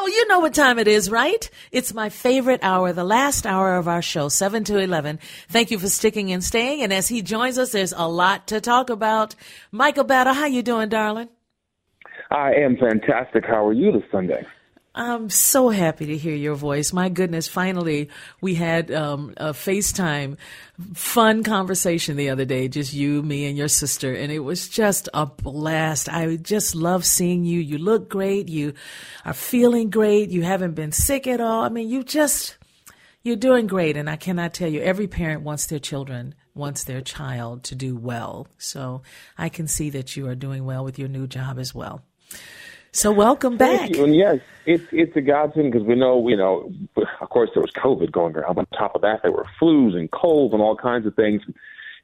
oh, you know what time it is, right? It's my favorite hour, the last hour of our show, 7 to 11. Thank you for sticking and staying. And as he joins us, there's a lot to talk about. Michael Battle, how you doing, darling? I am fantastic. How are you this Sunday? I'm so happy to hear your voice. My goodness, finally, we had um, a FaceTime fun conversation the other day, just you, me, and your sister, and it was just a blast. I just love seeing you. You look great. You are feeling great. You haven't been sick at all. I mean, you just, you're doing great. And I cannot tell you, every parent wants their children wants their child to do well. So I can see that you are doing well with your new job as well. So welcome back. And yes, it's it's a godsend because we know you know, of course there was COVID going around. On top of that, there were flus and colds and all kinds of things,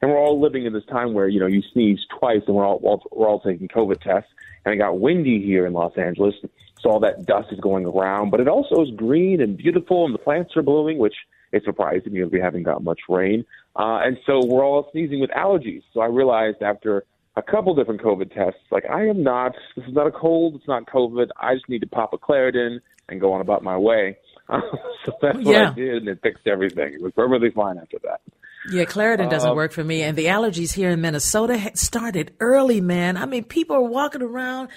and we're all living in this time where you know you sneeze twice and we're all we're all taking COVID tests. And it got windy here in Los Angeles, so all that dust is going around. But it also is green and beautiful, and the plants are blooming, which is surprising because we haven't got much rain. Uh, and so we're all sneezing with allergies. So I realized after a couple different COVID tests. Like, I am not, this is not a cold, it's not COVID. I just need to pop a Claritin and go on about my way. so that's what I did, and it fixed everything. It was perfectly fine after that. Yeah, Claritin doesn't Um, work for me. And the allergies here in Minnesota started early, man. I mean, people are walking around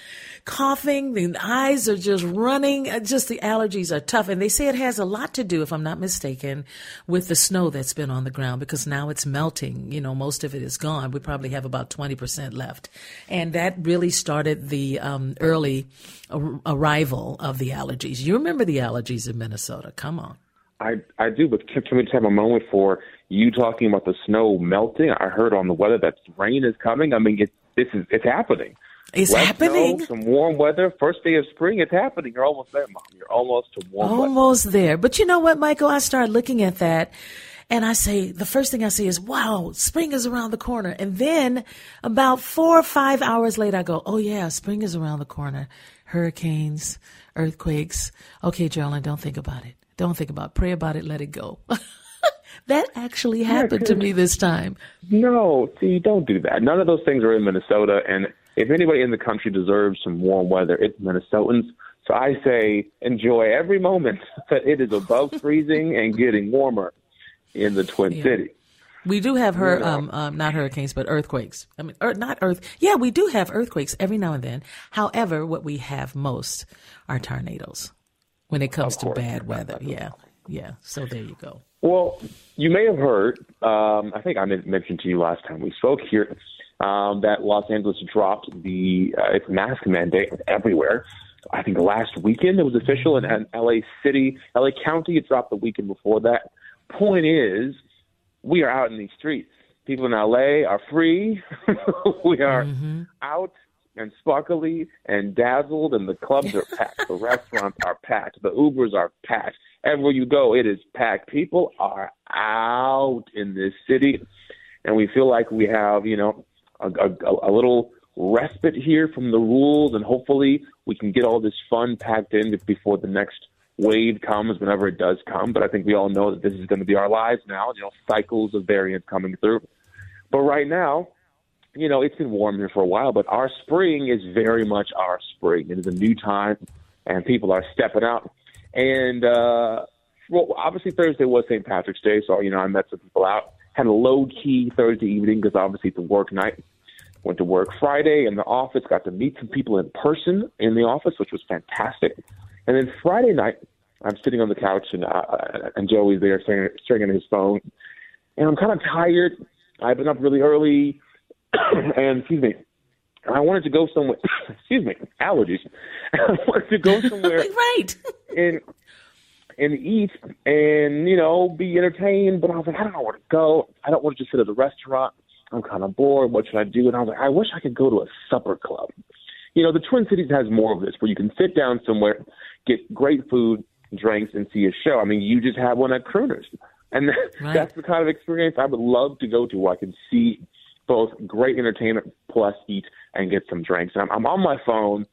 coughing. The eyes are just running. Uh, Just the allergies are tough. And they say it has a lot to do, if I'm not mistaken, with the snow that's been on the ground because now it's melting. You know, most of it is gone. We probably have about 20% left. And that really started the um, early ar- arrival of the allergies. You remember the allergies in Minnesota. Come on. I I do, but can, can we just have a moment for you talking about the snow melting? I heard on the weather that rain is coming. I mean, it, this is it's happening. It's Wet happening. Snow, some warm weather. First day of spring. It's happening. You're almost there, mom. You're almost to warm weather. Almost there. But you know what, Michael? I started looking at that and I say, the first thing I say is, wow, spring is around the corner. And then about four or five hours later, I go, oh yeah, spring is around the corner. Hurricanes, earthquakes. Okay, Geraldine, don't think about it. Don't think about it. Pray about it. Let it go. that actually happened to me this time. No, see, don't do that. None of those things are in Minnesota, and if anybody in the country deserves some warm weather, it's Minnesotans. So I say enjoy every moment that it is above freezing and getting warmer in the Twin Yeah. Cities. We do have her, um, um, not hurricanes, but earthquakes. I mean, er, not earth. Yeah, we do have earthquakes every now and then. However, what we have most are tornadoes when it comes to bad weather. Yeah, yeah. So there you go. Well, you may have heard, um, I think I mentioned to you last time we spoke here, um, that Los Angeles dropped the uh, its mask mandate everywhere. I think last weekend it was official in, in LA City, LA County. It dropped the weekend before that. Point is, we are out in these streets. People in LA are free. we are out and sparkly and dazzled, and the clubs are packed. the restaurants are packed. The Ubers are packed. Everywhere you go, it is packed. People are out in this city, and we feel like we have, you know, a, a, a little respite here from the rules, and hopefully we can get all this fun packed in before the next wave comes, whenever it does come. But I think we all know that this is going to be our lives now. You know, cycles of variants coming through. But right now, you know, it's been warm here for a while, but our spring is very much our spring. It is a new time, and people are stepping out. And uh, well, obviously Thursday was St. Patrick's Day, so you know I met some people out. Had a low key Thursday evening because obviously it's a work night. Went to work Friday in the office. Got to meet some people in person in the office, which was fantastic. And then Friday night, I'm sitting on the couch and uh, and Joey's there staring, staring at his phone, and I'm kind of tired. I've been up really early, and excuse me, I wanted to go somewhere. excuse me, allergies. I wanted to go somewhere, right? and and eat and you know be entertained. But I was like, I don't know where to go. I don't want to just sit at a restaurant. I'm kind of bored. What should I do? And I was like, I wish I could go to a supper club. You know, the Twin Cities has more of this, where you can sit down somewhere, get great food, drinks, and see a show. I mean, you just have one at Crooners, and Right. that's the kind of experience I would love to go to, where I can see both great entertainment plus eat and get some drinks. And I'm, I'm on my phone,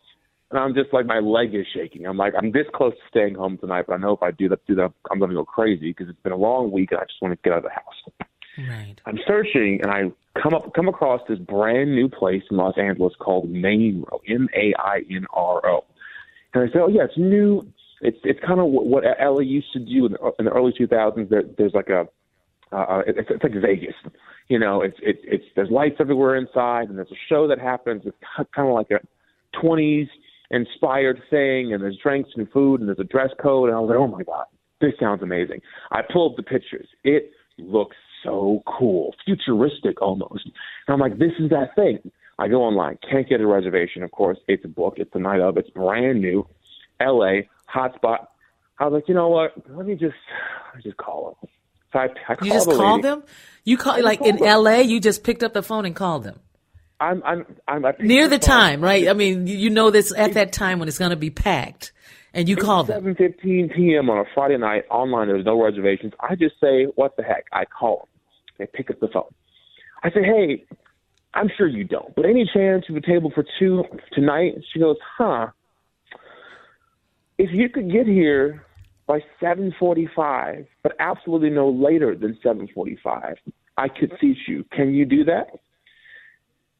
and I'm just like my leg is shaking. I'm like I'm this close to staying home tonight, but I know if I do that, do that, I'm going to go crazy because it's been a long week and I just want to get out of the house. Right. I'm searching and I come up come across this brand new place in Los Angeles called Main Mainro, M A I N R O. And I said, oh yeah, it's new. It's it's kind of what, what LA used to do in the, in the early 2000s. There, there's like a uh, it's, it's like Vegas. You know, it's it's it's there's lights everywhere inside, and there's a show that happens. It's kind of like a 20s inspired thing, and there's drinks and food, and there's a dress code. And I was like, oh my god, this sounds amazing. I pulled the pictures. It looks so cool, futuristic almost. And I'm like, this is that thing. I go online, can't get a reservation. Of course, it's a book. It's the night of. It's brand new, L.A. hotspot. I was like, you know what? Let me just, I just call them. So I, I You just the called them. You call like in them. L.A. You just picked up the phone and called them I'm, I'm, I'm near the phone. time, right? I mean, you- know this at that time when it's going to be packed, and you call them. 7:15 p.m. on a Friday night online. There's no reservations. I just say, "What the heck?" I call them. They pick up the phone. I say, "Hey, I'm sure you don't, but any chance you have a table for two tonight?" She goes, "Huh? If you could get here by 7:45, but absolutely no later than 7:45, I could seat you. Can you do that?"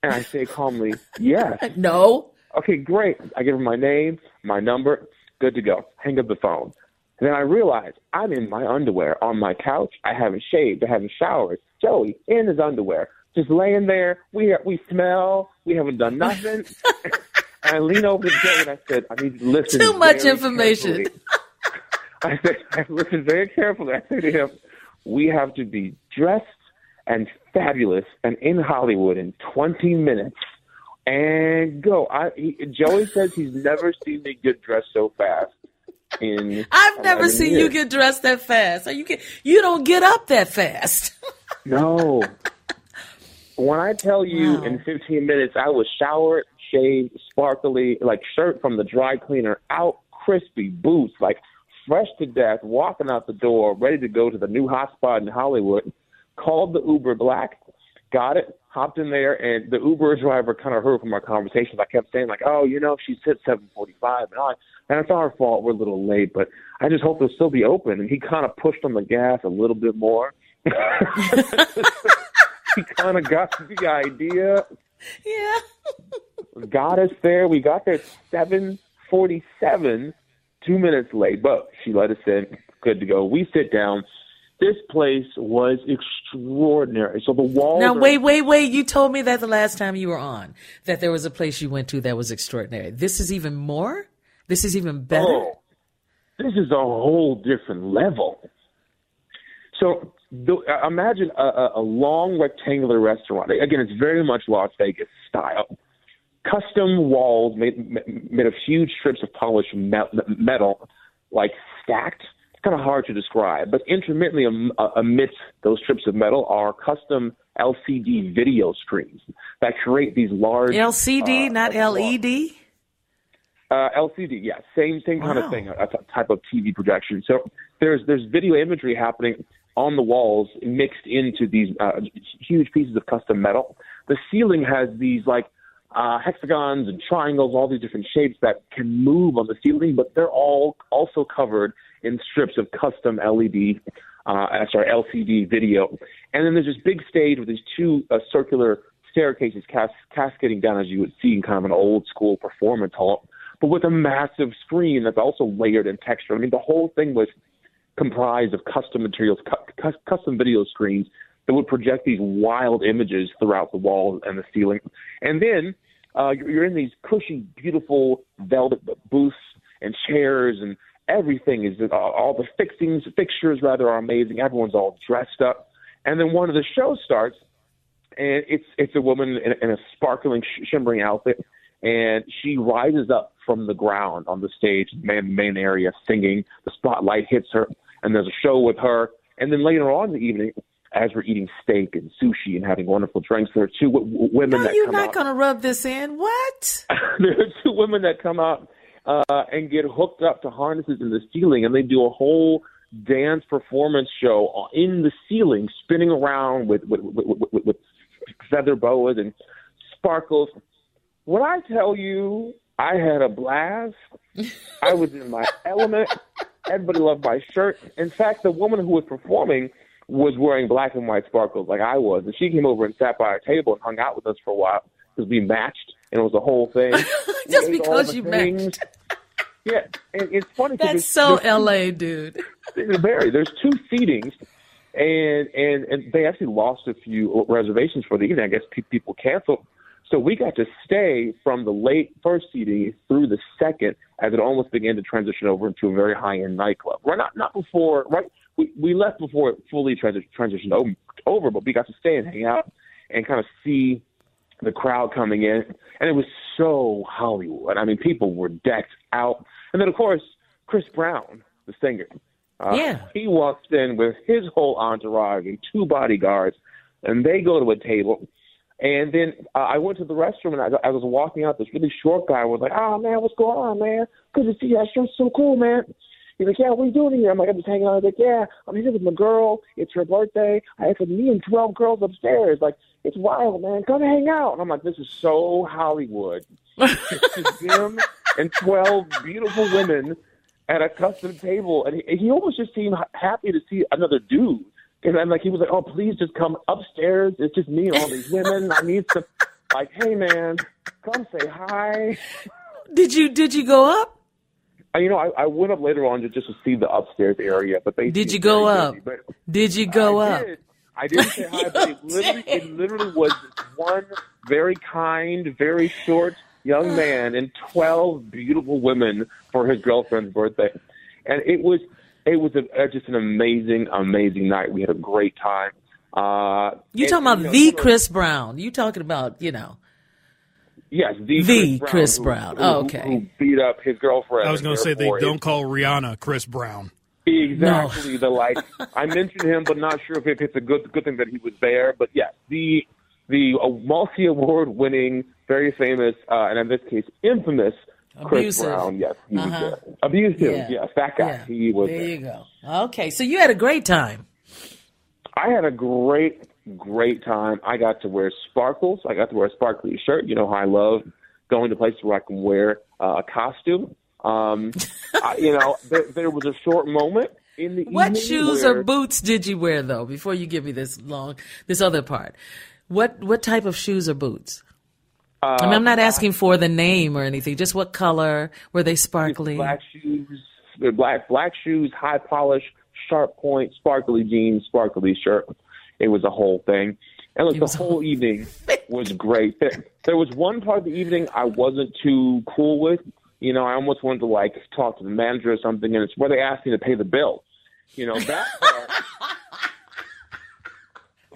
And I say calmly, "Yes." No. Okay, great. I give her my name, my number, good to go. Hang up the phone. And then I realize I'm in my underwear on my couch. I haven't shaved. I haven't showered. Joey in his underwear, just laying there. We we smell. We haven't done nothing. and I lean over to Joey and I said, I need to listen. Too much information. carefully." I said, I listened very carefully. I said to him, we have to be dressed and fabulous and in Hollywood in 20 minutes and go. I, he, Joey says he's never seen me get dressed so fast. In I've never 11 seen you get dressed that fast. Are you get you don't get up that fast. No. when I tell you Wow. in 15 minutes, I was showered, shaved, sparkly, like shirt from the dry cleaner, out, crispy, boots, like fresh to death, walking out the door, ready to go to the new hotspot in Hollywood. Called the Uber Black, got it, hopped in there, and the Uber driver kind of heard from our conversations. I kept saying like, "Oh, you know, she said 7:45," and I, and it's our fault. We're a little late, but I just hope they'll still be open. And he kind of pushed on the gas a little bit more. he kind of got the idea, yeah. got us there. We got there at seven forty-seven, two minutes late, but she let us in. Good to go. We sit down. This place was extraordinary. So the walls. Now wait, wait, wait. You told me that the last time you were on that there was a place you went to that was extraordinary. This is even more. This is even better. Oh, this is a whole different level. So the, uh, imagine a, a, a long rectangular restaurant. Again, it's very much Las Vegas style. Custom walls made, made of huge strips of polished metal, like stacked. It's kind of hard to describe, but intermittently uh, amidst those strips of metal are custom LCD video screens that create these large LCD, uh, not LED. uh, LCD, yeah, same same kind Wow. of thing, a, a type of TV projection. So there's there's video imagery happening on the walls mixed into these uh, huge pieces of custom metal. The ceiling has these like uh, hexagons and triangles, all these different shapes that can move on the ceiling, but they're all also covered in strips of custom LED, uh, sorry, LCD video. And then there's this big stage with these two uh, circular staircases cas- cascading down as you would see in kind of an old school performance hall. but with a massive screen that's also layered in texture. I mean, the whole thing was comprised of custom materials, cu- custom video screens that would project these wild images throughout the walls and the ceiling. And then uh, you're in these cushy, beautiful velvet booths and chairs, and everything is uh, all the fixings, fixtures rather are amazing. Everyone's all dressed up, and then one of the shows starts, and it's it's a woman in, in a sparkling, shimmering outfit, and she rises up from the ground on the stage, main main area, singing. The spotlight hits her, and there's a show with her. And then later on in the evening, as we're eating steak and sushi and having wonderful drinks, there are two w- women no, that you're not going to rub this in. What? there are two women that come out uh, and get hooked up to harnesses in the ceiling, and they do a whole dance performance show in the ceiling, spinning around with with, with, with, with feather boas and sparkles. When I tell you, I had a blast. I was in my element. Everybody loved my shirt. In fact, the woman who was performing was wearing black and white sparkles like I was, and she came over and sat by our table and hung out with us for a while because we matched, and it was a whole thing. Just because you things. matched. Yeah, and it's funny. That's so LA, dude. Very. There's two seatings, and and and they actually lost a few reservations for the evening. I guess pe- people canceled. So we got to stay from the late first seating through the second as it almost began to transition over into a very high end nightclub. Right, not not before right. We we left before it fully transi- transitioned over, over, but we got to stay and hang out and kind of see the crowd coming in, and it was so Hollywood. I mean, people were decked out, and then of course Chris Brown, the singer, uh, Yeah. he walks in with his whole entourage and two bodyguards, and they go to a table. And then uh, I went to the restroom, and I, I was walking out. This really short guy was like, "Oh man, what's going on, man? Good to see you. That shirt's so cool, man." He's like, "Yeah, what are you doing here?" I'm like, "I'm just hanging out." He's like, "Yeah, I'm here with my girl. It's her birthday. I have me and twelve girls upstairs. Like, it's wild, man. Come hang out." And I'm like, "This is so Hollywood." it's just him and twelve beautiful women at a custom table, and he, he almost just seemed happy to see another dude. And I'm like, he was like, "Oh, please just come upstairs. It's just me and all these women. I need some." Like, hey man, come say hi. Did you did you go up? You know, I, I went up later on to just to see the upstairs area, but they Did you go up? busy, Did you go I up? Did. I didn't say hi, but it literally, it literally was one very kind, very short young man and twelve beautiful women for his girlfriend's birthday, and it was it was a, uh, just an amazing, amazing night. We had a great time. Uh, You talking about you know, the Chris Brown? You talking about you know? Yes, the, The Chris Chris Brown. who- Oh, okay. Who beat up his girlfriend? I was going to say they don't call Rihanna Chris Brown. Exactly. The like I mentioned him, but not sure if it's a good good thing that he was there. But yes, the the uh, multi award winning, very famous, uh, and in this case, infamous Chris Abusive. Brown. Yes, he Uh-huh. was there. Abusive. Yeah. Yes, that guy. Yeah. He was. There there. you go. Okay, so you had a great time. I had a great, great time. I got to wear sparkles. I got to wear a sparkly shirt. You know how I love going to places where I can wear uh, a costume. Um, I, you know, there, there was a short moment in the evening. What shoes where, or boots did you wear though? Before you give me this long, this other part, what what type of shoes or boots? I mean, I'm not asking for the name or anything. Just what color were they sparkly? black shoes, black black shoes, high polish, sharp point, sparkly jeans, sparkly shirt. It was a whole thing, and look, the whole evening was great. There, there was one part of the evening I wasn't too cool with. You know, I almost wanted to like talk to the manager or something, and it's where they asked me to pay the bill. You know that part. that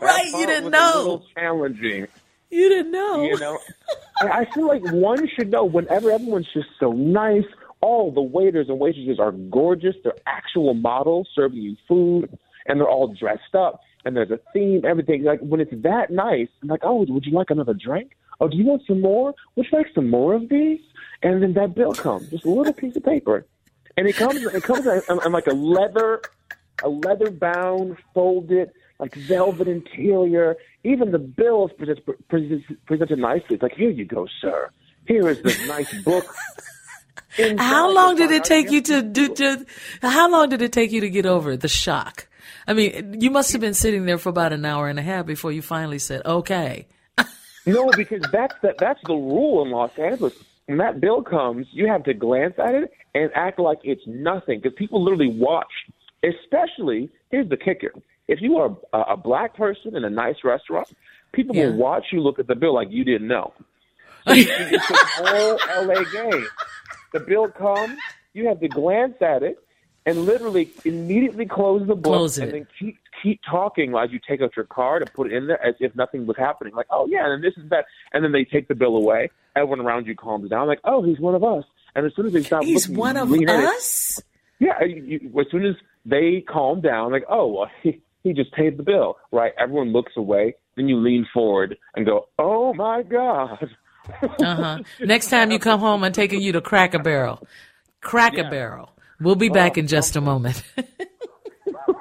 Right, you didn't was know. A little challenging. You didn't know. You know, I I feel like one should know whenever everyone's just so nice. All the waiters and waitresses are gorgeous. They're actual models serving you food, and they're all dressed up. And there's a theme, everything. Like when it's that nice, I'm like, oh, would you like another drink? Oh, do you want some more? Would you like some more of these? And then that bill comes, just a little piece of paper, and it comes. It comes in, in like a leather, a leather bound, folded, like velvet interior. Even the bill is presented, presented, presented nicely. It's like, here you go, sir. Here is this nice book. How long did it take you to do? to how long did it take you to get over the shock? I mean, you must have been sitting there for about an hour and a half before you finally said, "Okay." No, because that's the, that's the rule in Los Angeles. when that bill comes, you have to glance at it and act like it's nothing because people literally watch. Especially, here's the kicker: if you are a, a black person in a nice restaurant, people Yeah. will watch you look at the bill like you didn't know. So it's this whole LA game. The bill comes, you have to glance at it and literally immediately close the book Close and then keep keep talking as you take out your card and put it in there as if nothing was happening. Like, oh yeah, and this is that, and then they take the bill away. Everyone around you calms down. Like, oh, he's one of us. And as soon as they stop, He's looking, one of lean at it. us? Yeah, you, you, as soon as they calm down, like, oh, well, he, he just paid the bill, right? Everyone looks away. Then you lean forward and go, oh my god. Uh huh. Next time you come home, I'm taking you to Cracker Barrel. Cracker Barrel. We'll be back in just a moment.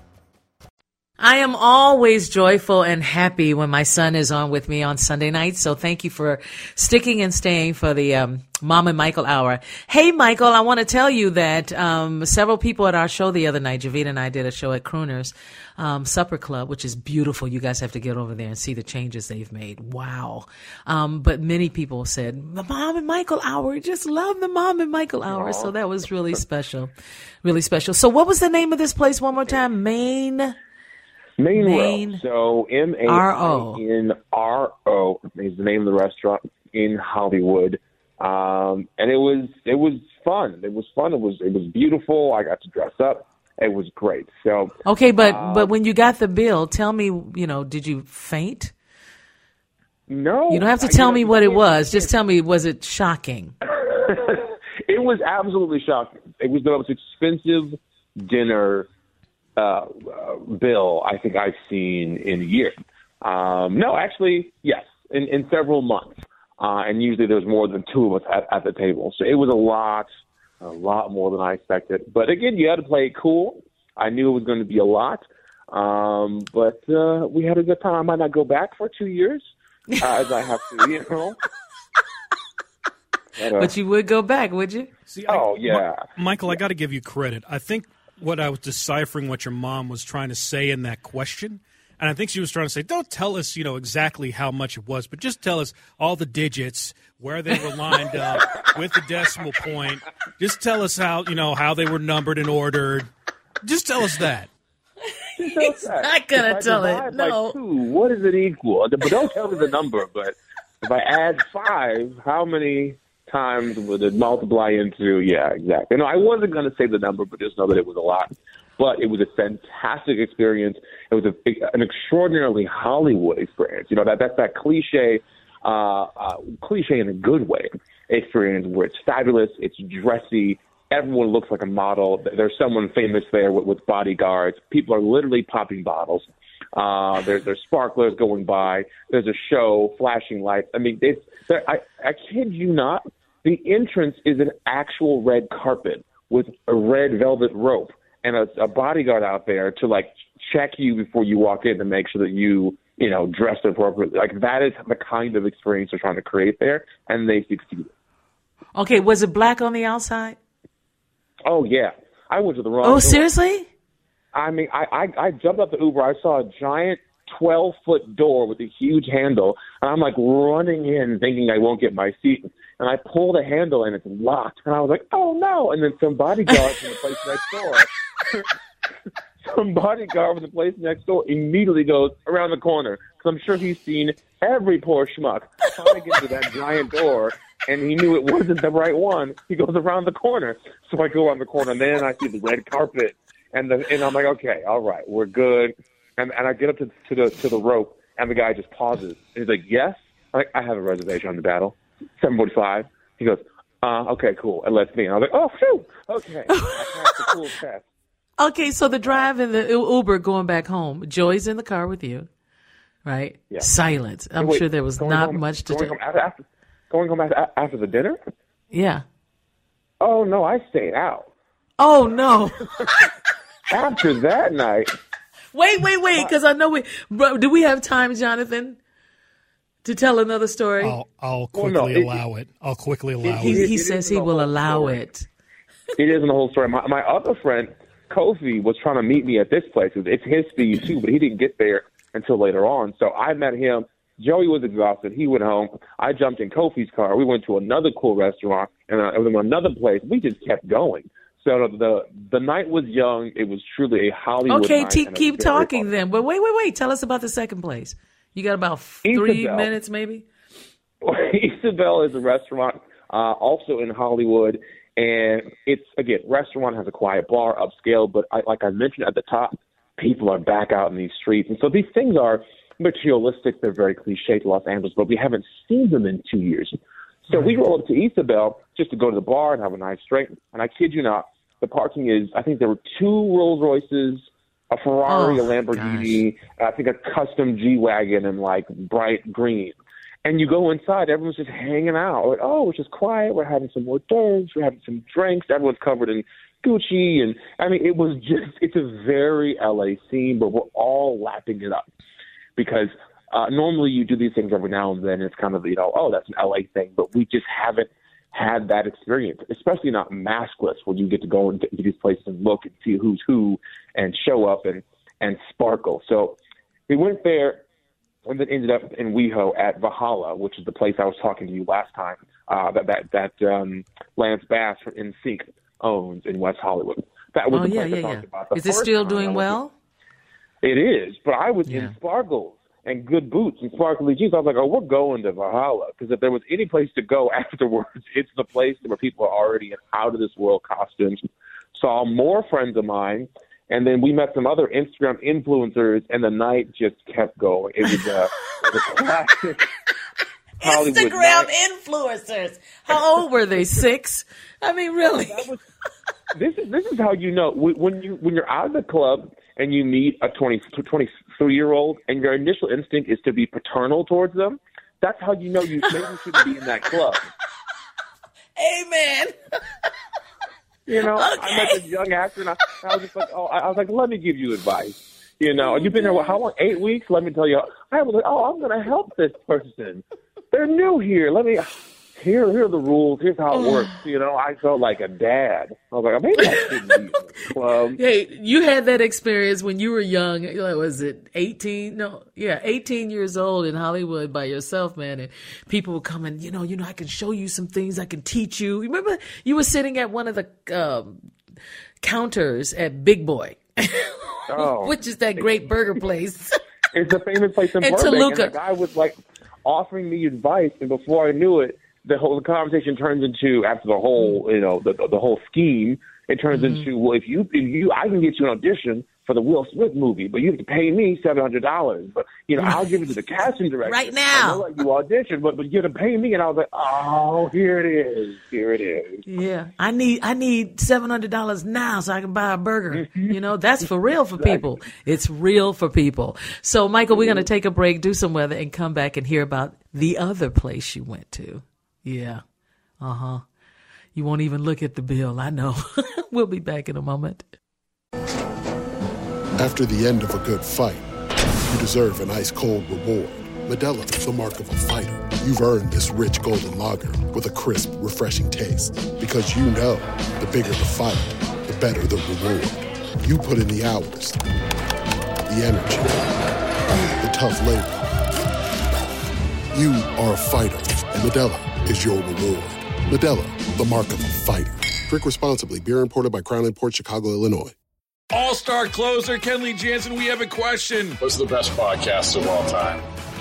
I am always joyful and happy when my son is on with me on Sunday nights. So thank you for sticking and staying for the um, Mom and Michael hour. Hey, Michael, I want to tell you that um, several people at our show the other night, Javita and I did a show at Crooners um, Supper Club, which is beautiful. You guys have to get over there and see the changes they've made. Wow. Um, but many people said, the Mom and Michael hour, just love the Mom and Michael hour. So that was really special. Really special. So what was the name of this place one more time? Maine. Main, Main Row. So M A. I N R O is the name of the restaurant in Hollywood. Um, and it was it was fun. It was fun. It was it was beautiful. I got to dress up. It was great. So Okay, but uh, but when you got the bill, tell me, you know, did you faint? no, You don't have to tell me what it was. Just tell me, was it shocking? it was absolutely shocking. It was the most expensive dinner uh, uh, bill I think I've seen in a year. Um, no, actually, yes, in, in several months. Uh, and usually there's more than two of us at, at the table. So it was a lot, a lot more than I expected. But again, you had to play it cool. I knew it was going to be a lot. Um, but uh, we had a good time. I might not go back for two years, uh, as I have to, you know. But, uh, But you would go back, would you? See, I- Oh, yeah. Mi- Michael, I got to give you credit. I think what I was deciphering what your mom was trying to say in that question. And I think she was trying to say, don't tell us, you know, exactly how much it was, but just tell us all the digits, where they were lined up with the decimal point. Just tell us how, you know, how they were numbered and ordered. Just tell us that. He's not gonna tell it. No. two, what does it equal? But don't tell me the number. But if I add five, how many times would it multiply into? Yeah, exactly. No, I wasn't going to say the number, but just know that it was a lot. But it was a fantastic experience. It was a, an extraordinarily Hollywood experience. You know that that's that cliche, uh, uh, cliche in a good way experience where it's fabulous, it's dressy, everyone looks like a model. There's someone famous there with, with bodyguards. People are literally popping bottles. Uh, there's there's sparklers going by. There's a show, flashing lights. I mean, it's I I kid you not. The entrance is an actual red carpet with a red velvet rope and a, a bodyguard out there to like check you before you walk in to make sure that you you know dressed appropriately. Like that is the kind of experience they're trying to create there, and they succeeded. Okay, was it black on the outside? Oh yeah, I went to the wrong. Oh, door. seriously? I mean, I, I I jumped out the Uber. I saw a giant twelve foot door with a huge handle, and I'm like running in, thinking I won't get my seat. And I pull the handle, and it's locked. And I was like, "Oh no!" And then some bodyguard from the place next door, some bodyguard from the place next door, immediately goes around the corner because I'm sure he's seen every poor schmuck trying to get to that giant door. And he knew it wasn't the right one. He goes around the corner. So I go around the corner, and then I see the red carpet and the and I'm like, okay, all right, we're good. And and I get up to to the to the rope, and the guy just pauses. He's like, yes, I'm like, I have a reservation on the battle, seven forty five. He goes, uh, okay, cool, and lets me. And I was like, oh, phew, okay, I passed the cool test. Okay, so the drive in the Uber going back home, Joy's in the car with you, right? Yeah. Silence. I'm Wait, sure there was not home- much to going do. home after, after going home after, after the dinner. Yeah. Oh no, I stayed out Oh no. after that night. wait, wait, wait, because I know we. Bro, do we have time, Jonathan, to tell another story? I'll, I'll Well, quickly no, it- allow it. I'll quickly allow he it. it- he it says he will allow story. it. It isn't the whole story. My, my other friend, Kofi, was trying to meet me at this place. It's his speed too, but he didn't get there until later on. So I met him. Joey was exhausted. He went home. I jumped in Kofi's car. We went to another cool restaurant and uh, then another place. We just kept going. So the the night was young. It was truly a Hollywood. Okay, night te- keep talking fun- then. But wait, wait, wait. Tell us about the second place. You got about three Isabel. minutes, maybe. Isabel is a restaurant uh, also in Hollywood, and it's again restaurant has a quiet bar, upscale. But I, like I mentioned at the top, people are back out in these streets, and so these things are materialistic. They're very cliche to Los Angeles, but we haven't seen them in two years. So we roll up to Isabel just to go to the bar and have a nice drink. And I kid you not, the parking is I think there were two Rolls Royces, a Ferrari, Oh, a Lamborghini, I think a custom G wagon in like bright green. And you go inside, everyone's just hanging out. Like, oh, it's just quiet. We're having some hors d'oeuvres. We're having some drinks. Everyone's covered in Gucci, and I mean, it was just it's a very LA scene, but we're all lapping it up because uh, normally you do these things every now and then. It's kind of you know, oh, that's an LA thing, but we just haven't had that experience, especially not maskless, where you get to go into these places and look and see who's who and show up and and sparkle. So we went there and then ended up in WeHo at Valhalla, which is the place I was talking to you last time. Uh, that that that um, Lance Bass from NSYNC owns in West Hollywood. That was Oh the yeah, place I talked yeah. about. The Is it still doing well? It is, but I was Yeah. in sparkles and good boots and sparkly jeans. I was like, oh, we're going to Valhalla because if there was any place to go afterwards, it's the place where people are already in out of this world costumes. Saw more friends of mine, and then we met some other Instagram influencers, and the night just kept going. It was uh, the classic Hollywood Instagram night. influencers. How old were they? Six? I mean, really? This is this is how you know Wh- when you when you're out of the club and you meet a 20 23 year old and your initial instinct is to be paternal towards them. That's how you know you maybe shouldn't be in that club. Amen. You know, I met this young actor and I, I was just like, oh, I I was like, let me give you advice. You know, you've been here what, how long? Eight weeks. Let me tell you. I was like, oh, I'm going to help this person. They're new here. Let me. Here, here are the rules. Here's how it works. You know, I felt like a dad. I was like, maybe I shouldn't be in the club. Hey, you had that experience when you were young. Like, was it 18? No, yeah, 18 years old in Hollywood by yourself, man. And people were coming, you know, you know, I can show you some things. I can teach you. Remember, you were sitting at one of the um, counters at Big Boy, Oh. which is that great burger place. It's a famous place in And Burbank, Toluca. and the guy was like offering me advice, and before I knew it, the whole the conversation turns into after the whole you know the the whole scheme. It turns Mm-hmm. into well, if you if you I can get you an audition for the Will Smith movie, but you have to pay me seven hundred dollars. But you know I'll give it to the casting director Right now. let you audition, but but you have to pay me. And I was like, oh, here it is, here it is. Yeah, I need I need seven hundred dollars now so I can buy a burger. You know, that's for real for people. It's real for people. So, Michael, we're gonna take a break, do some weather, and come back and hear about the other place you went to. Yeah, uh huh. You won't even look at the bill. I know. we'll be back in a moment. After the end of a good fight, you deserve an ice cold reward. Modelo the mark of a fighter. You've earned this rich golden lager with a crisp, refreshing taste. Because you know the bigger the fight, the better the reward. You put in the hours, the energy, the tough labor. You are a fighter, and Modelo is your reward. Modelo, the mark of a fighter. Drink responsibly. Beer imported by Crown Port Chicago, Illinois. All star closer Kenley Jansen, we have a question. What's the best podcast of all time?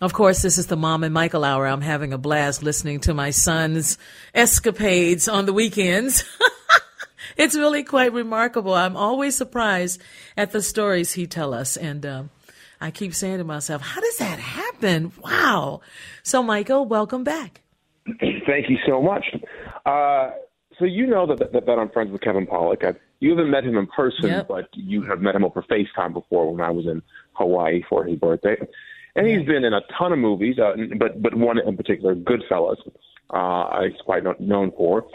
Of course, this is the Mom and Michael Hour. I'm having a blast listening to my son's escapades on the weekends. it's really quite remarkable. I'm always surprised at the stories he tell us, and um, I keep saying to myself, "How does that happen?" Wow. So, Michael, welcome back. Thank you so much. Uh, so you know that, that that I'm friends with Kevin Pollak. I, you haven't met him in person, Yep. but you have met him over FaceTime before when I was in Hawaii for his birthday. And he's been in a ton of movies, uh, but but one in particular, Goodfellas, uh, he's quite kno- known for.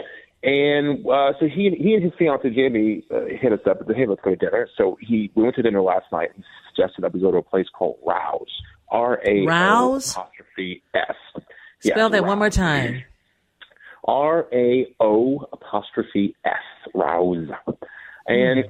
And uh, so he he and his fiance Jamie uh, hit us up and said, "Hey, let's go to dinner." So he we went to dinner last night and suggested that we go to a place called Rao's, R A O Rao's? apostrophe S. Spell Yes, that one more time. R A O apostrophe S, Rao's. And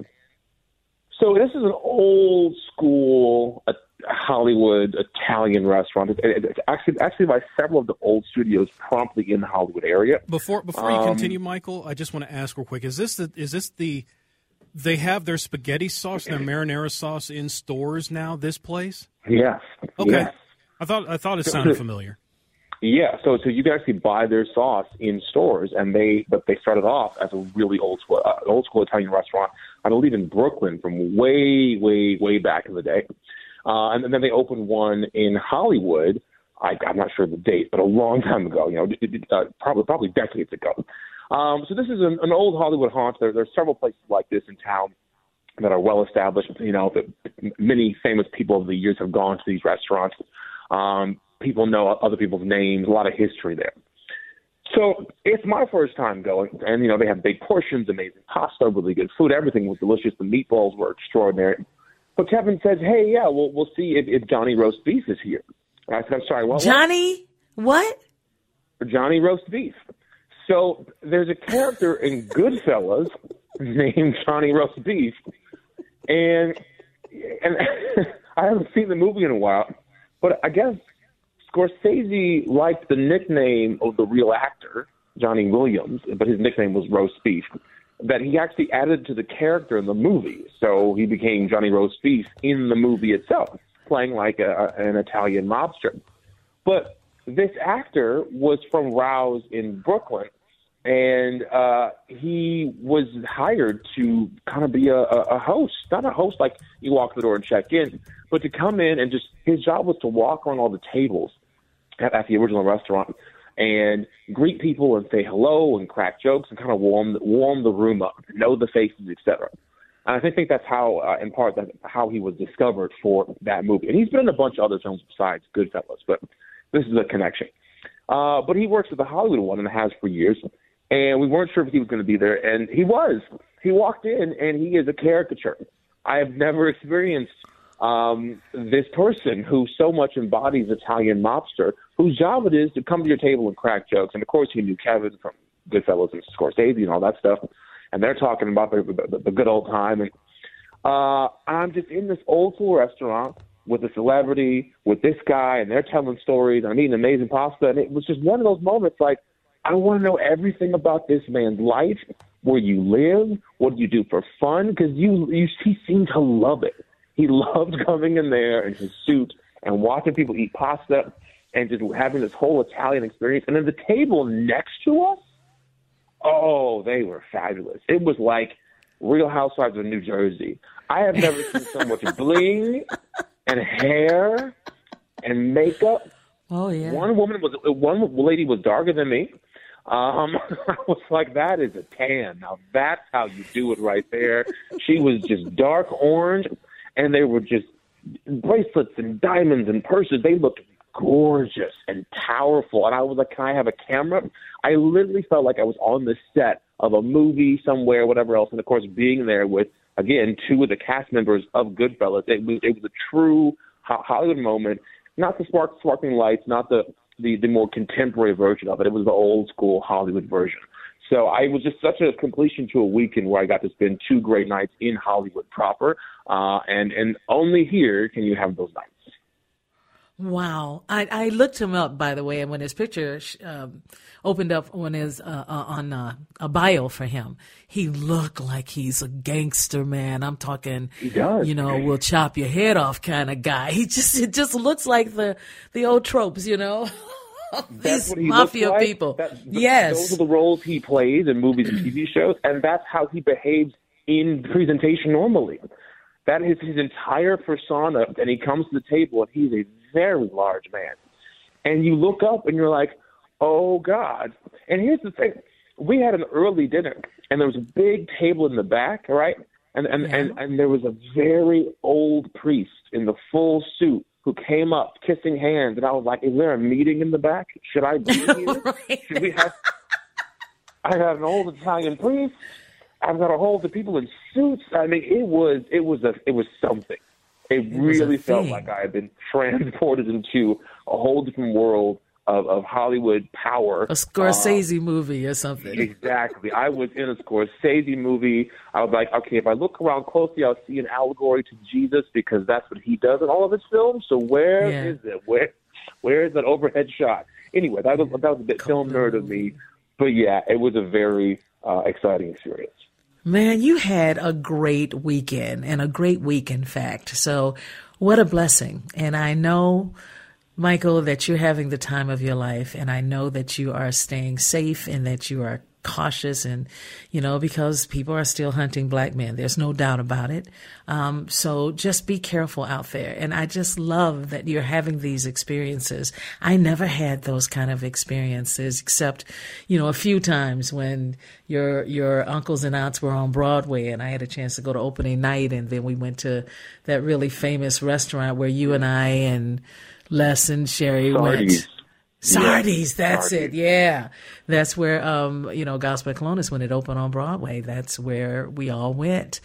so this is an old school uh, Hollywood Italian restaurant. It- it- It's actually actually by several of the old studios promptly in the Hollywood area. Before before you Um, continue, Michael, I just want to ask real quick: Is this the is this the they have their spaghetti sauce and their marinara sauce in stores now? This place? Yes. Okay. Yes. I thought I thought it sounded familiar. Yeah, so so you can actually buy their sauce in stores, and they but they started off as a really old school uh, old school Italian restaurant, I believe in Brooklyn from way way way back in the day, uh, and then they opened one in Hollywood. I, I'm not sure the date, but a long time ago, you know, it- it- uh, probably probably decades ago. Um, so this is an, an old Hollywood haunt. There, there are several places like this in town that are well established. You know, that many famous people over the years have gone to these restaurants. Um, people know other people's names, a lot of history there. So it's my first time going, and you know they have big portions, amazing pasta, really good food. Everything was delicious. The meatballs were extraordinary. But Kevin says, "Hey, yeah, we'll we'll see if, if Johnny Roast Beef is here." And I said, "I'm sorry, what?" what?" Johnny, what? Johnny Roast Beef. So there's a character in Goodfellas named Johnny Roast Beef, and and I haven't seen the movie in a while, but I guess Scorsese liked the nickname of the real actor Johnny Williams, but his nickname was Roast Beef. That he actually added to the character in the movie, so he became Johnny Roast Beef in the movie itself, playing like a, an Italian mobster. But this actor was from Rao's in Brooklyn, and uh, he was hired to kind of be a, a host, not a host like you walk the door and check in, but to come in and just his job was to walk around all the tables at, the original restaurant and greet people and say hello and crack jokes and kind of warm warm the room up, know the faces, etc. And I think, think that's how, uh, in part, that's how he was discovered for that movie. And he's been in a bunch of other films besides Goodfellas, but this is a connection. Uh, but he works at the Hollywood one and has for years. And we weren't sure if he was going to be there, and he was. He walked in, and he is a caricature. I have never experienced um, this person who so much embodies Italian mobster, whose job it is to come to your table and crack jokes. And of course, he knew Kevin from Goodfellas and Scorsese and all that stuff and they're talking about the, the, the good old time. And uh, I'm just in this old school restaurant with a celebrity, with this guy, and they're telling stories. I'm eating amazing pasta, and it was just one of those moments like I want to know everything about this man's life, where you live, what do you do for fun, because you, you he seemed to love it. He loved coming in there in his suit and watching people eat pasta and just having this whole Italian experience. And then the table next to us Oh, they were fabulous. It was like Real Housewives of New Jersey. I have never seen so much bling and hair and makeup. Oh yeah. One woman was one lady was darker than me. Um, I was like, that is a tan. Now that's how you do it right there. She was just dark orange, and they were just bracelets and diamonds and purses. They looked gorgeous and powerful. And I was like, can I have a camera? I literally felt like I was on the set of a movie somewhere, whatever else. And of course, being there with, again, two of the cast members of Goodfellas, it was, it was a true Hollywood moment. Not the spark, sparkling lights, not the, the, the more contemporary version of it. It was the old school Hollywood version. So I was just such a completion to a weekend where I got to spend two great nights in Hollywood proper, uh, and and only here can you have those nights. Wow. I, I looked him up, by the way, and when his picture um, opened up on his uh, uh, on uh, a bio for him, he looked like he's a gangster man. I'm talking, he does. you know, we'll chop your head off kind of guy. He just it just looks like the the old tropes, you know. These mafia like. people. That, yes, those are the roles he plays in movies and TV shows, and that's how he behaves in presentation normally. That is his entire persona, and he comes to the table and he's a very large man. And you look up and you're like, oh God. And here's the thing we had an early dinner, and there was a big table in the back, right? And and, yeah. and, and there was a very old priest in the full suit who came up kissing hands, and I was like, "Is there a meeting in the back? Should I be here? right. Should we have?" I got an old Italian priest. I've got a whole of people in suits. I mean, it was it was a it was something. It, it really felt like I had been transported into a whole different world of, of Hollywood power. A Scorsese uh, movie or something. Exactly. I was in a Scorsese movie. I was like, okay, if I look around closely, I'll see an allegory to Jesus because that's what he does in all of his films. So where yeah. is it? Where where is that overhead shot? Anyway, that was that was a bit film nerd of me, but yeah, it was a very uh, exciting experience. Man, you had a great weekend and a great week, in fact. So, what a blessing. And I know, Michael, that you're having the time of your life. And I know that you are staying safe and that you are cautious and, you know, because people are still hunting black men. There's no doubt about it. Um, so just be careful out there. And I just love that you're having these experiences. I never had those kind of experiences except, you know, a few times when your, your uncles and aunts were on Broadway and I had a chance to go to opening night. And then we went to that really famous restaurant where you and I and Les and Sherry went. Sardi's, that's it. Yeah. That's where, um, you know, Gospel Colonus, when it opened on Broadway, that's where we all went.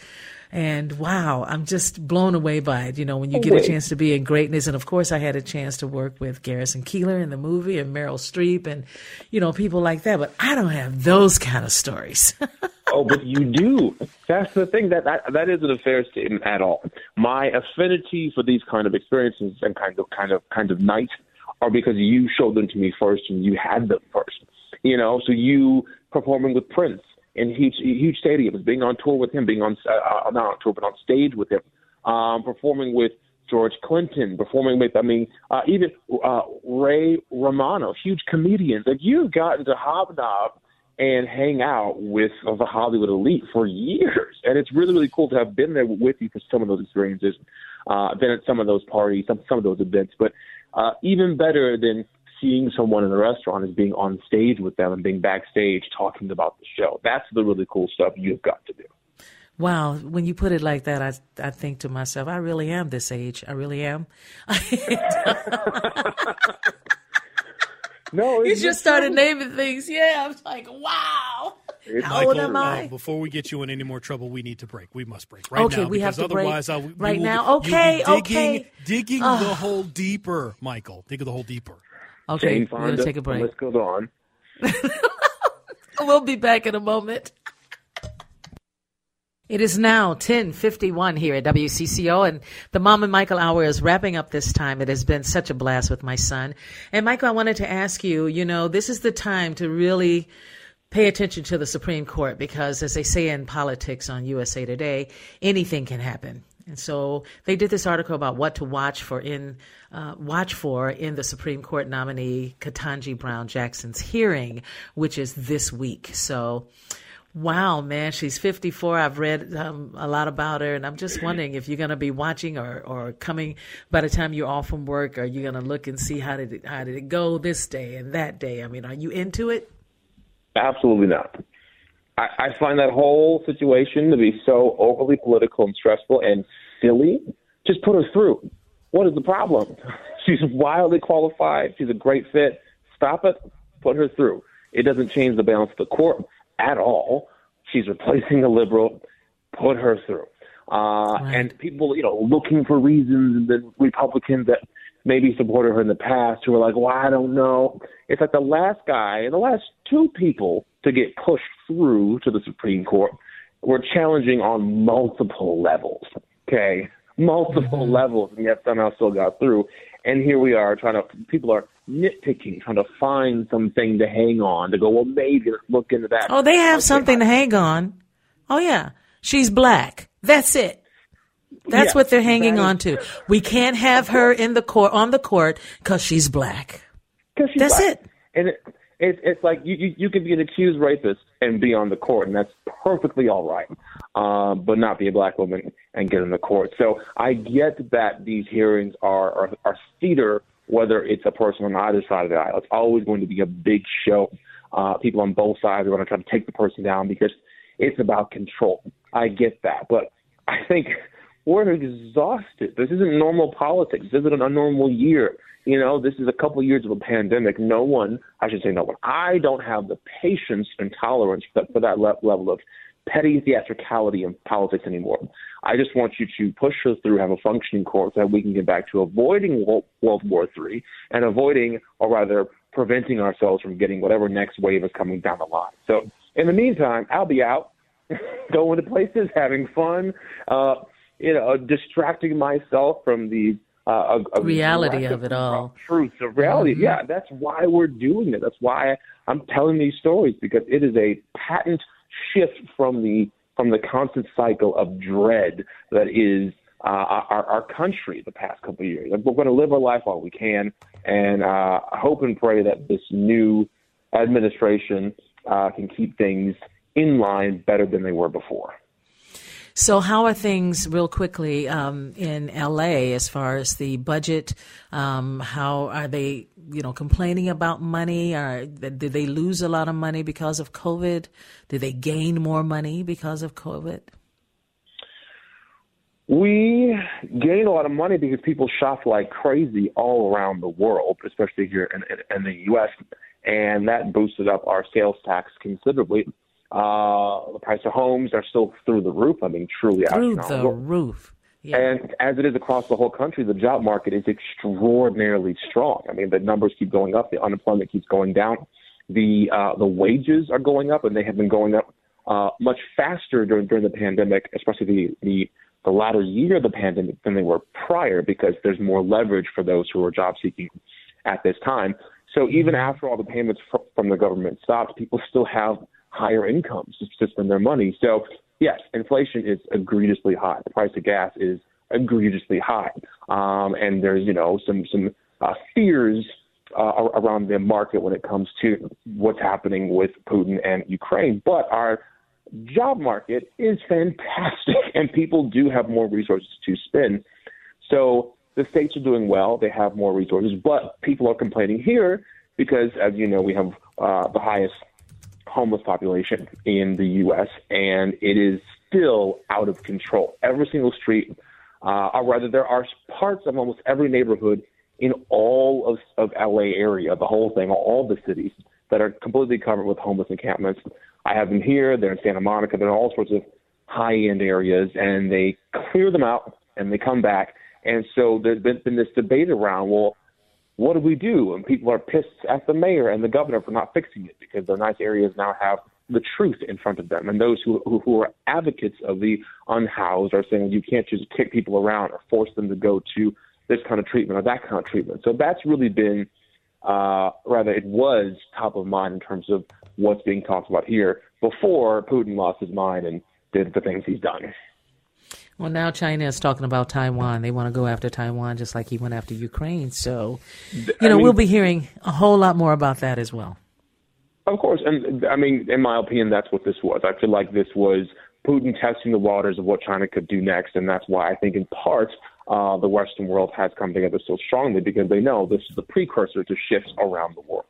And wow, I'm just blown away by it. You know, when you get a chance to be in greatness. And of course, I had a chance to work with Garrison Keillor in the movie and Meryl Streep and, you know, people like that. But I don't have those kind of stories. oh, but you do. That's the thing. That, that that isn't a fair statement at all. My affinity for these kind of experiences and kind of kind of kind of nights are because you showed them to me first and you had them first. You know, so you performing with Prince in huge huge stadiums, being on tour with him, being on uh, not on tour but on stage with him, um, performing with George Clinton, performing with I mean uh, even uh, Ray Romano, huge comedians. Like you've gotten to hobnob and hang out with the Hollywood elite for years, and it's really really cool to have been there with you for some of those experiences, uh, been at some of those parties, some some of those events, but uh, even better than seeing someone in the restaurant is being on stage with them and being backstage talking about the show. That's the really cool stuff you've got to do. Wow, when you put it like that, I I think to myself, I really am this age. I really am. no, you just started naming things. Yeah, I was like, wow. How old am I? Uh, before we get you in any more trouble, we need to break. We must break right okay, now. we have to otherwise, break I'll, right now. Okay, digging, okay. Digging Ugh. the hole deeper, Michael. Dig the hole deeper. Okay, Jane we're gonna take a break. The list goes on. We'll be back in a moment. It is now 1051 here at WCCO and the Mom and Michael Hour is wrapping up this time. It has been such a blast with my son. And Michael, I wanted to ask you, you know, this is the time to really pay attention to the Supreme Court because as they say in politics on USA Today, anything can happen. And so they did this article about what to watch for in uh, watch for in the Supreme Court nominee Ketanji Brown Jackson's hearing, which is this week. So Wow, man, she's 54. I've read um, a lot about her, and I'm just wondering if you're going to be watching or, or coming by the time you're off from work. Are you going to look and see how did it, how did it go this day and that day? I mean, are you into it? Absolutely not. I, I find that whole situation to be so overly political and stressful and silly. Just put her through. What is the problem? She's wildly qualified. She's a great fit. Stop it. Put her through. It doesn't change the balance of the court at all. She's replacing a liberal. Put her through. Uh, And people, you know, looking for reasons, and the Republicans that maybe supported her in the past who are like, well, I don't know. It's like the last guy and the last two people to get pushed through to the Supreme Court were challenging on multiple levels. Okay. Multiple levels, and yet somehow still got through. And here we are trying to, people are nitpicking, trying to find something to hang on, to go, well, maybe let's look into that. Oh, they have something to hang on. Oh, yeah. She's black. That's it. That's Yes, what they're hanging is- on to. We can't have her in the court on the court because she's black. Cause she's That's black. it. And it, it, it's like you, you you could be an accused rapist and be on the court, and that's perfectly all right. Um, but not be a black woman and get in the court. So I get that these hearings are are, are theater, whether it's a person on either side of the aisle. It's always going to be a big show. Uh, people on both sides are going to try to take the person down because it's about control. I get that, but I think we're exhausted. This isn't normal politics. This isn't a normal year. You know, this is a couple years of a pandemic. No one, I should say no one, I don't have the patience and tolerance for, for that level of petty theatricality in politics anymore. I just want you to push us through, have a functioning court so that we can get back to avoiding World, War III and avoiding, or rather, preventing ourselves from getting whatever next wave is coming down the line. So, in the meantime, I'll be out going to places, having fun, uh, you know, distracting myself from the uh, a, a Reality of it all. Truth of reality. Mhm. Yeah, that's why we're doing it. That's why I'm telling these stories because it is a patent shift from the from the constant cycle of dread that is uh, our, our country the past couple of years. We're going to live our life while we can, and uh, hope and pray that this new administration uh, can keep things in line better than they were before. So, how are things, real quickly, um, in LA as far as the budget? Um, how are they, you know, complaining about money? Or did they lose a lot of money because of COVID? Did they gain more money because of COVID? We gain a lot of money because people shop like crazy all around the world, especially here in, in, in the U.S., and that boosted up our sales tax considerably. Uh, the price of homes are still through the roof. I mean, truly Through the roof. And as it is across the whole country, the job market is extraordinarily strong. I mean, the numbers keep going up, the unemployment keeps going down, the uh, the wages are going up, and they have been going up uh, much faster during during the pandemic, especially the the the latter year of the pandemic than they were prior, because there's more leverage for those who are job seeking at this time. So even after all the payments fr- from the government stopped, people still have higher incomes to spend their money. So yes, inflation is egregiously high. The price of gas is egregiously high, um, and there's you know some some uh, fears uh, around the market when it comes to what's happening with Putin and Ukraine. But our job market is fantastic, and people do have more resources to spend. So the states are doing well. They have more resources, but people are complaining here because, as you know, we have uh, the highest homeless population in the U.S., and it is still out of control. Every single street, uh, or rather, there are parts of almost every neighborhood in all of, of LA area, the whole thing, all the cities that are completely covered with homeless encampments. I have them here. They're in Santa Monica. They're in all sorts of high-end areas, and they clear them out and they come back. And so there's been, been this debate around, well, what do we do? And people are pissed at the mayor and the governor for not fixing it because their nice areas now have the truth in front of them. And those who, who, who are advocates of the unhoused are saying you can't just kick people around or force them to go to this kind of treatment or that kind of treatment. So that's really been, uh, rather, it was top of mind in terms of what's being talked about here before Putin lost his mind and did the things he's done. Well, now China is talking about Taiwan. They want to go after Taiwan just like he went after Ukraine. So, you know, I mean, we'll be hearing a whole lot more about that as well. Of course. And I mean, in my opinion, that's what this was. I feel like this was Putin testing the waters of what China could do next. And that's why I think, in part, uh, the Western world has come together so strongly because they know this is the precursor to shifts around the world.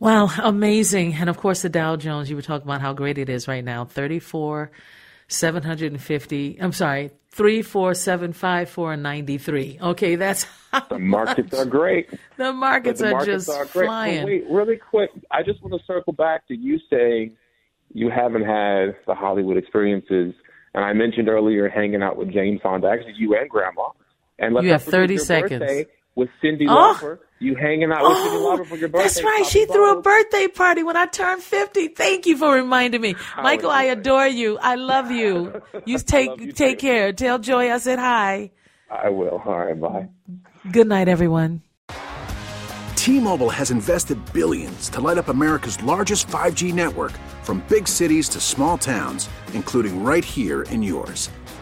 Wow, amazing. And of course, the Dow Jones, you were talking about how great it is right now 34, 750. I'm sorry, 3475493. Okay, that's the markets are great. The markets, the markets are just are flying. wait, really quick, I just want to circle back to you saying you haven't had the Hollywood experiences. And I mentioned earlier hanging out with Jane Fonda, actually you and Grandma. And you have 30 seconds. With Cyndi Oh. Lauper, you hanging out with Oh, Cyndi Lauper for your birthday. That's right. popping She threw a birthday party when I turned 50. Thank you for reminding me. Michael, I adore you. I love you. You take you take too. care. Tell Joy I said hi. I will. All right, bye. Good night, everyone. T-Mobile has invested billions to light up America's largest 5G network from big cities to small towns, including right here in yours.